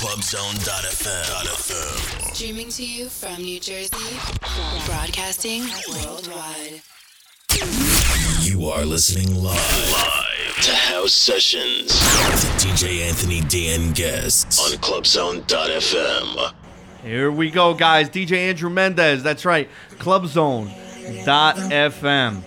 Clubzone.fm. Streaming to you from New Jersey, broadcasting worldwide. You are listening live, live to House Sessions with DJ Anthony Dan guests on Clubzone.fm. Here we go, guys. DJ Andrew Mendez. That's right. Clubzone.fm.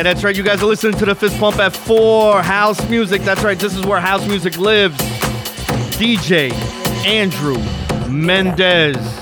Yeah, that's right. You guys are listening to the Fist Pump at 4 House Music. That's right. This is where house music lives. DJ Andrew Mendez.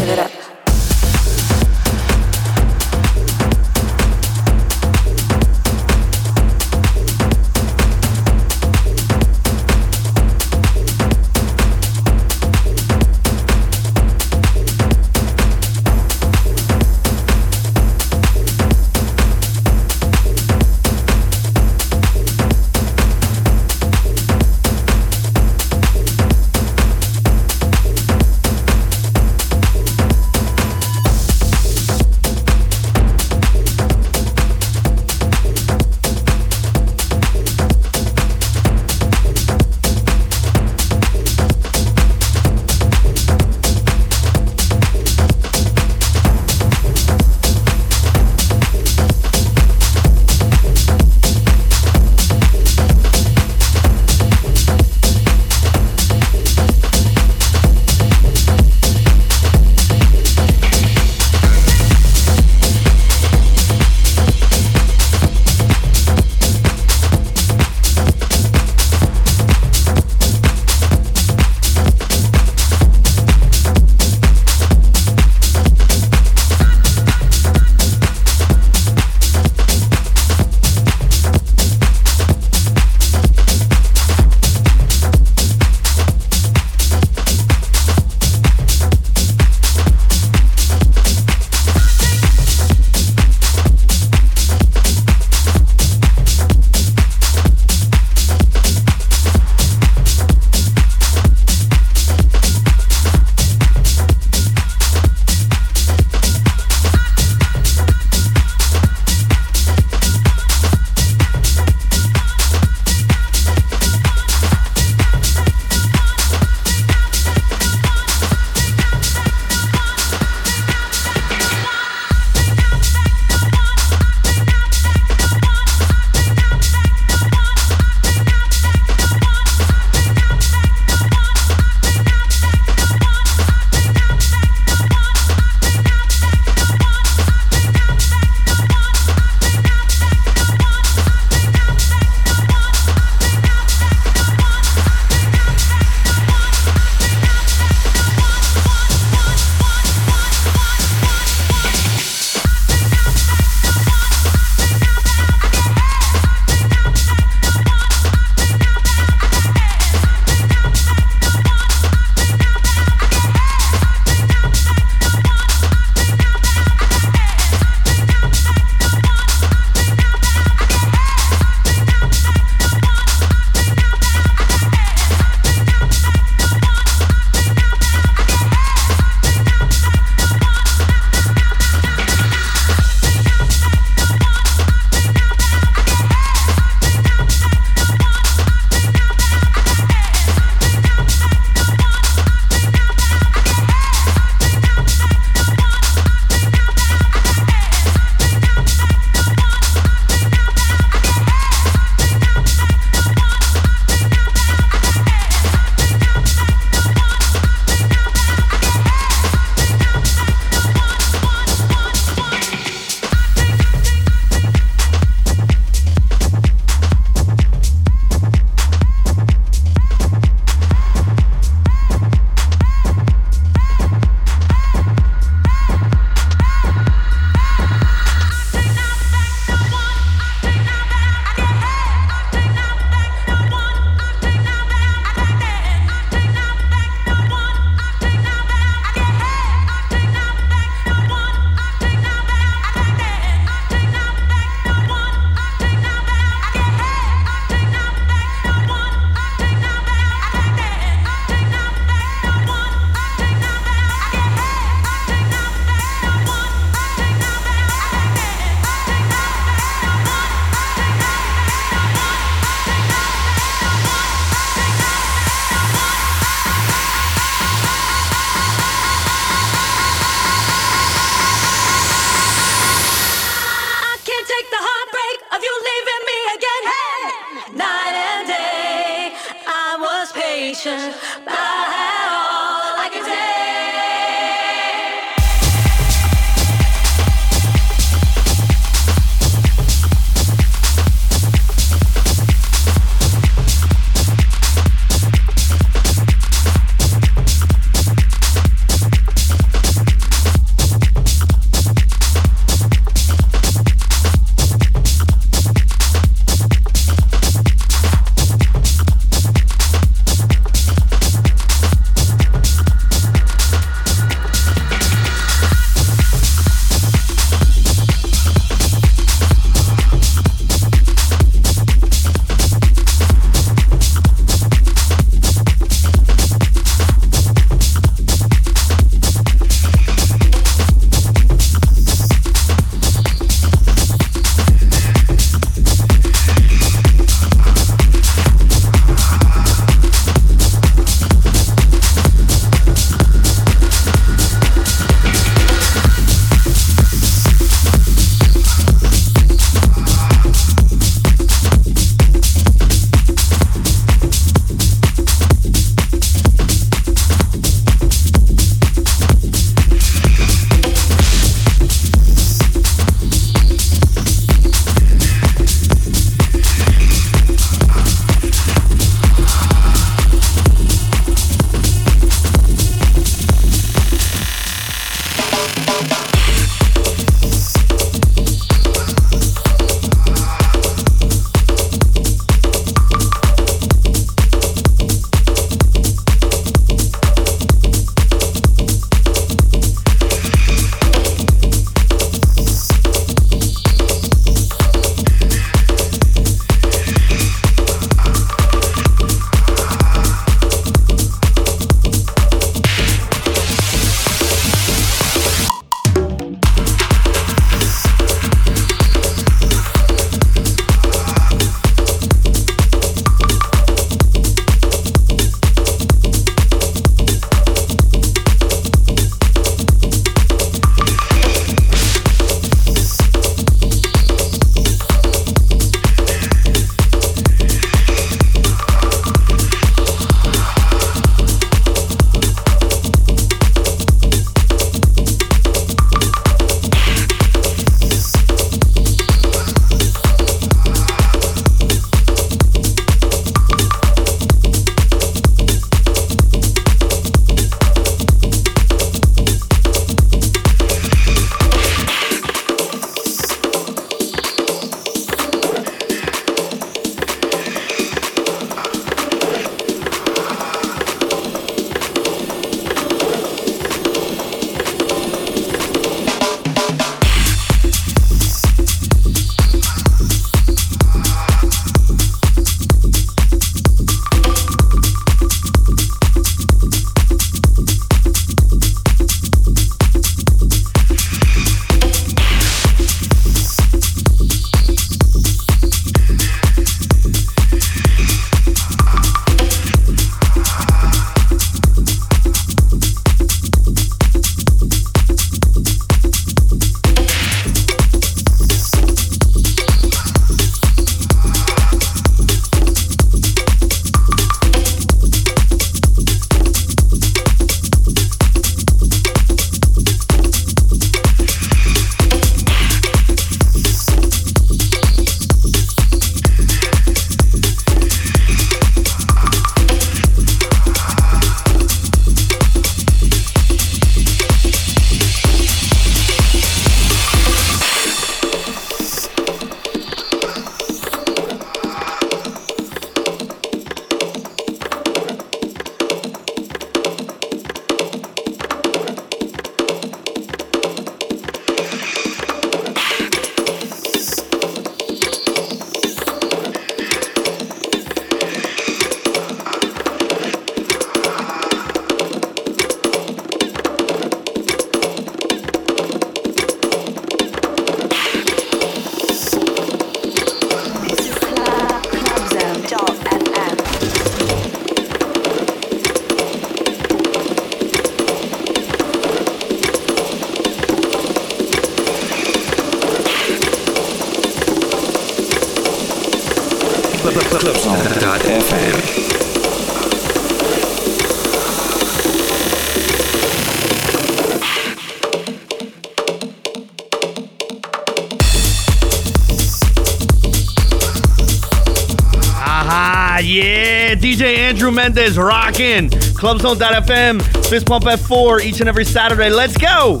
DJ Andrew Mendez rocking. Clubzone.fm, Fist Pump F4 each and every Saturday. Let's go.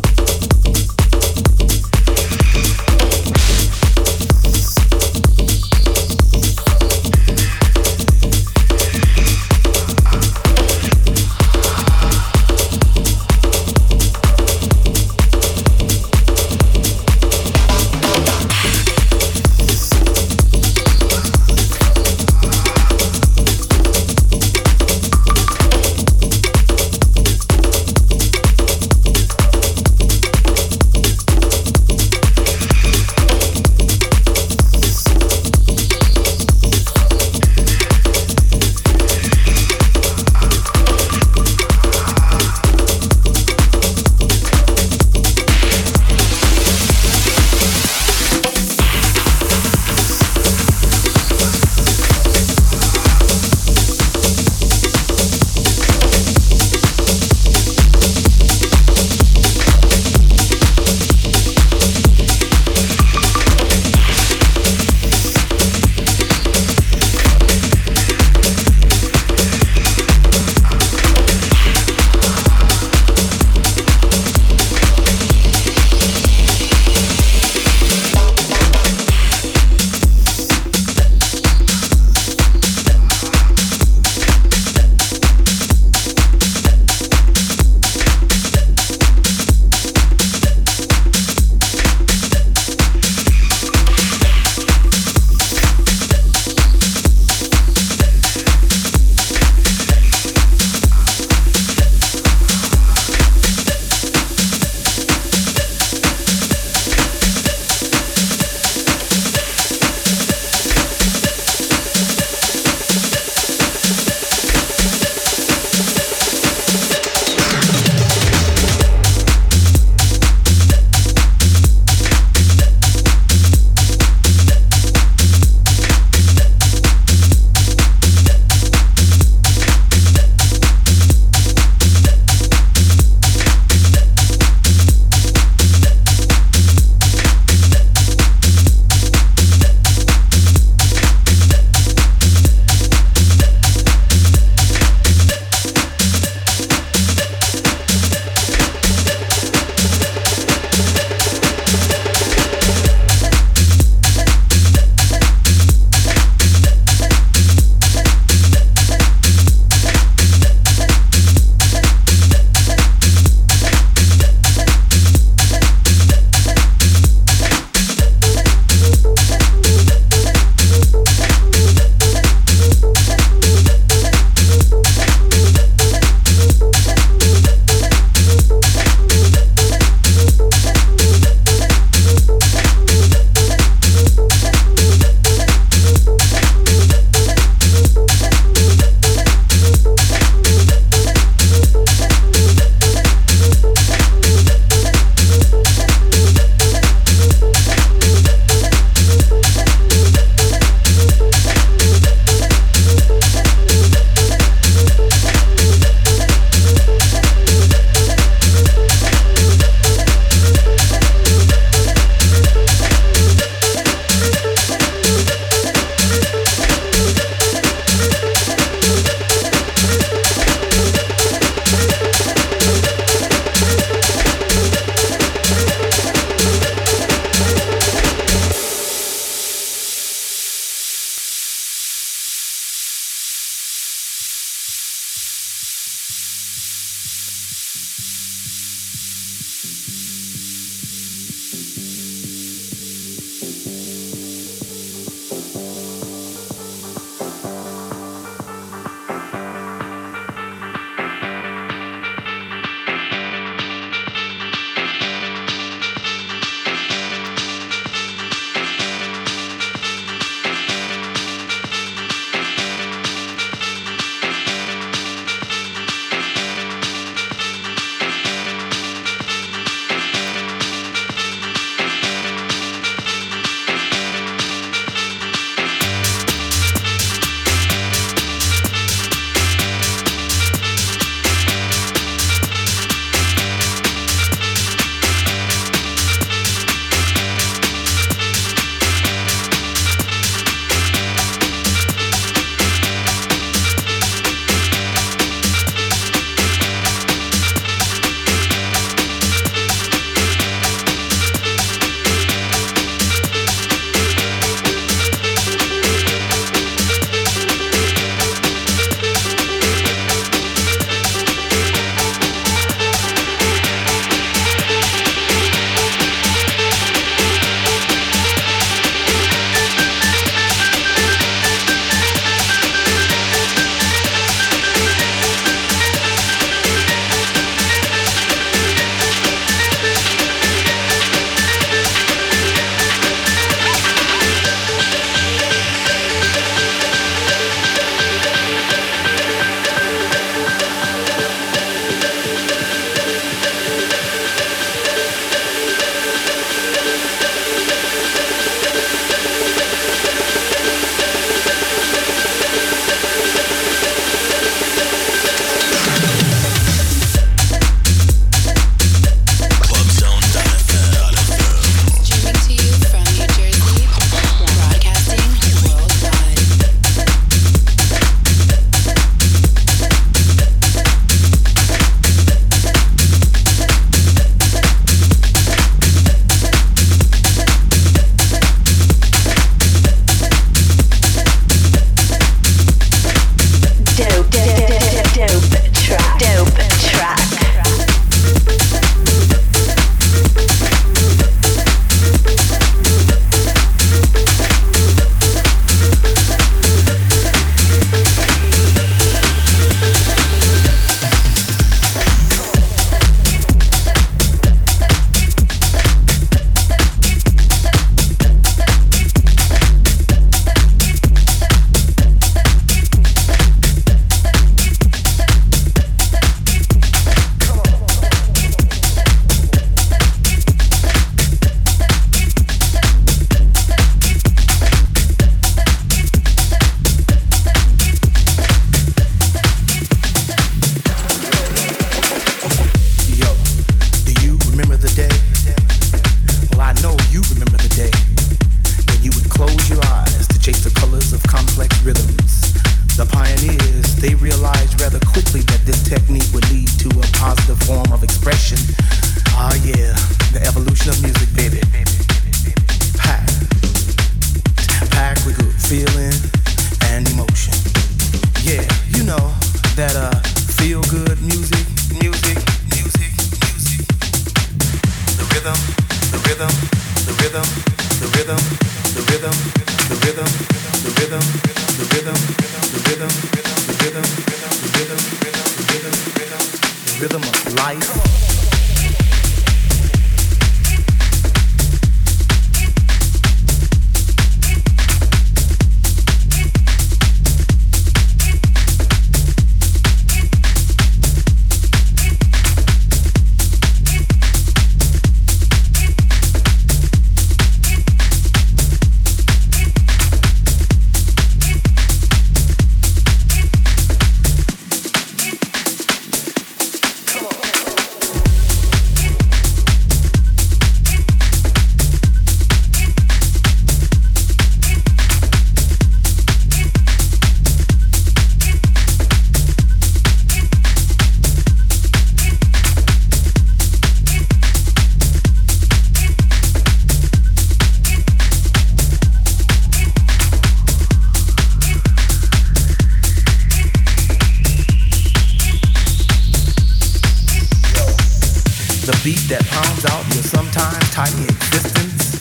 Existence.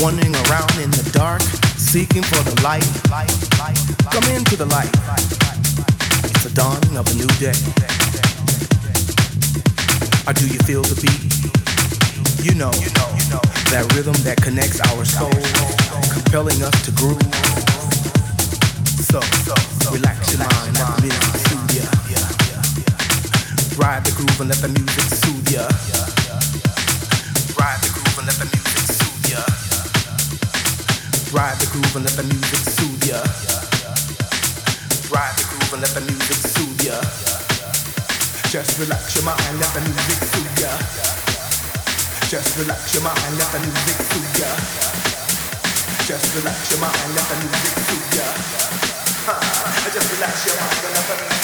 Wandering around in the dark, seeking for the light. Come into the light. It's the dawning of a new day. Or do you feel the beat? You know, that rhythm that connects our souls, compelling us to groove. So, relax your mind, let the music soothe ya. Ride the groove and let the music soothe ya. And let the music soothe ya. Ride the groove and let the music soothe ya. Ride the groove and let the music soothe ya. Just relax your mind, let the music soothe ya. Just relax your mind, let the music soothe ya. Just relax your mind, let the music soothe ya. Just relax your mind let the music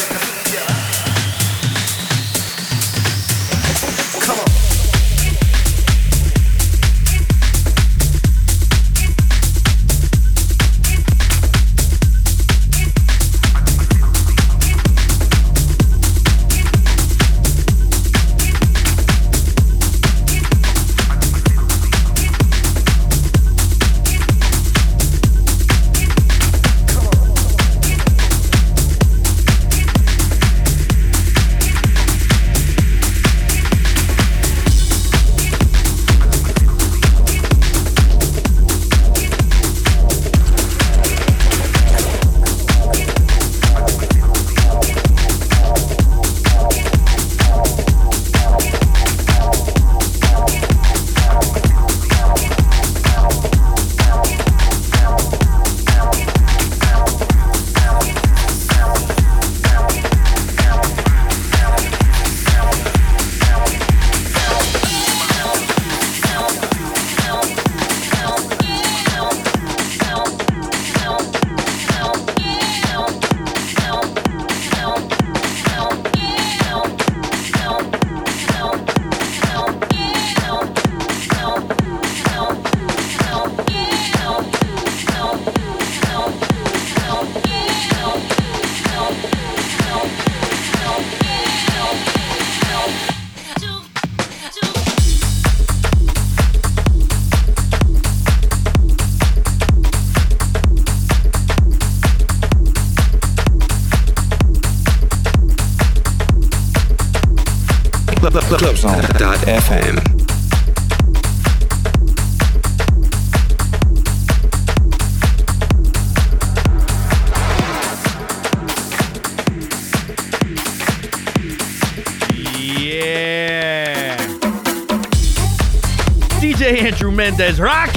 desde rock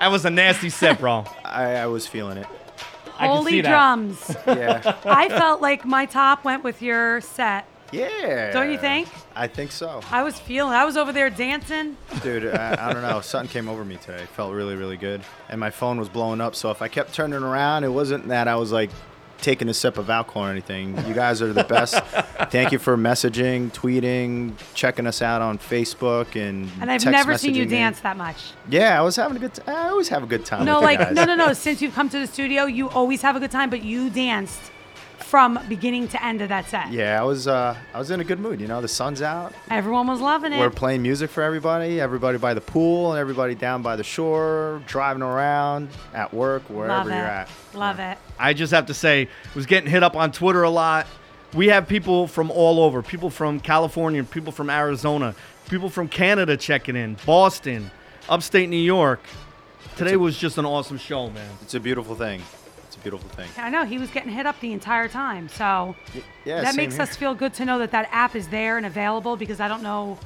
That was a nasty set, bro. I, I was feeling it. I can Holy see that. drums. Yeah. I felt like my top went with your set. yeah. Don't you think? I think so. I was feeling. I was over there dancing. Dude, I, I don't know. Something came over me today. Felt really, really good. And my phone was blowing up. So if I kept turning around, it wasn't that I was like taking a sip of alcohol or anything. You guys are the best. Thank you for messaging, tweeting, checking us out on Facebook, and And I've text never seen you messaging me. dance that much. Yeah, I was having a good. T- I always have a good time. No, with the like guys. no, no, no. Since you've come to the studio, you always have a good time, but you danced from beginning to end of that set. Yeah, I was. Uh, I was in a good mood. You know, the sun's out. Everyone was loving it. We're playing music for everybody. Everybody by the pool and everybody down by the shore, driving around, at work, wherever Love you're at. Love it. I just have to say, was getting hit up on Twitter a lot. We have people from all over, people from California, people from Arizona, people from Canada checking in, Boston, upstate New York. Today was just an awesome show, man. It's a beautiful thing. It's a beautiful thing. I know he was getting hit up the entire time, so Yeah, that makes here. us feel good to know that that app is there and available. Because I don't know,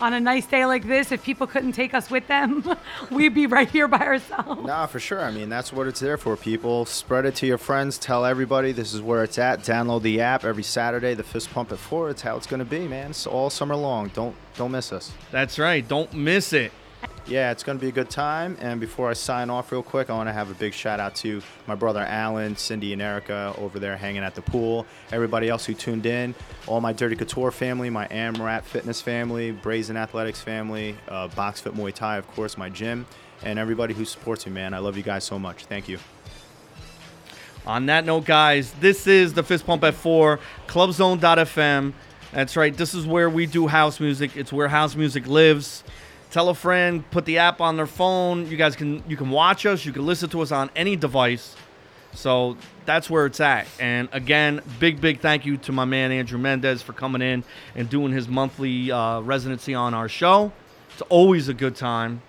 on a nice day like this, if people couldn't take us with them, we'd be right here by ourselves. Nah, for sure. I mean, that's what it's there for. People spread it to your friends. Tell everybody this is where it's at. Download the app every Saturday. The fist pump at four. It's how it's gonna be, man. It's all summer long. Don't don't miss us. That's right. Don't miss it. Yeah, it's going to be a good time. And before I sign off, real quick, I want to have a big shout out to my brother Alan, Cindy, and Erica over there hanging at the pool. Everybody else who tuned in, all my Dirty Couture family, my AMRAP Fitness family, Brazen Athletics family, uh, Box Fit Muay Thai, of course, my gym, and everybody who supports me, man. I love you guys so much. Thank you. On that note, guys, this is the Fist Pump at 4, clubzone.fm. That's right. This is where we do house music. It's where house music lives. Tell a friend, put the app on their phone. You guys can you can watch us, you can listen to us on any device. So that's where it's at. And again, big big thank you to my man Andrew Mendez for coming in and doing his monthly uh, residency on our show. It's always a good time.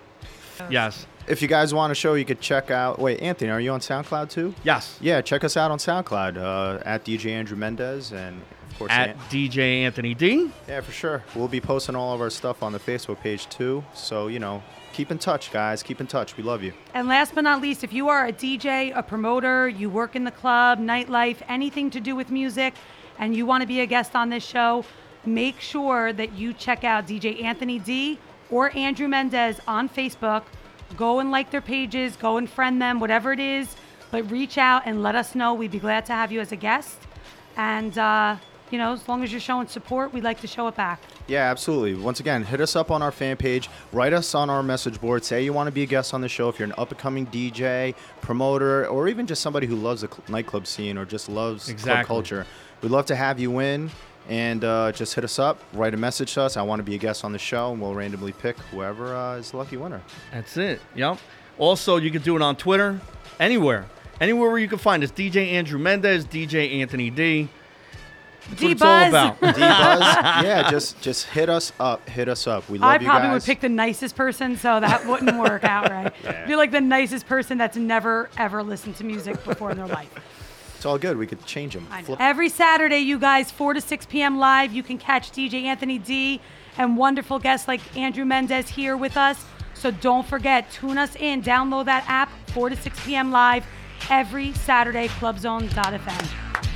Yes. If you guys want a show, you could check out. Wait, Anthony, are you on SoundCloud too? Yes. Yeah, check us out on SoundCloud uh, at DJ Andrew Mendez and course At DJ Anthony D. Yeah, for sure. We'll be posting all of our stuff on the Facebook page too. So, you know, keep in touch, guys. Keep in touch. We love you. And last but not least, if you are a DJ, a promoter, you work in the club, nightlife, anything to do with music, and you want to be a guest on this show, make sure that you check out DJ Anthony D or Andrew Mendez on Facebook. Go and like their pages, go and friend them, whatever it is. But reach out and let us know. We'd be glad to have you as a guest. And, uh, you know, as long as you're showing support, we'd like to show it back. Yeah, absolutely. Once again, hit us up on our fan page. Write us on our message board. Say you want to be a guest on the show. If you're an up and coming DJ, promoter, or even just somebody who loves the nightclub scene or just loves club culture, we'd love to have you in. And uh, just hit us up, write a message to us. I want to be a guest on the show, and we'll randomly pick whoever uh, is the lucky winner. That's it. Yep. Also, you can do it on Twitter, anywhere, anywhere where you can find us. DJ Andrew Mendez, DJ Anthony D. That's what it's all Dee Buzz. about. Dee Buzz, yeah, just just hit us up. Hit us up. We love I you probably guys. would pick the nicest person, so that wouldn't work out right. Be like the nicest person that's never ever listened to music before in their life. It's all good. We could change them. I. Every Saturday, you guys, 4 to 6 p.m. live, you can catch DJ Anthony D and wonderful guests like Andrew Mendez here with us. So don't forget, tune us in, download that app, 4 to 6 p.m. live every Saturday, clubzone.fm.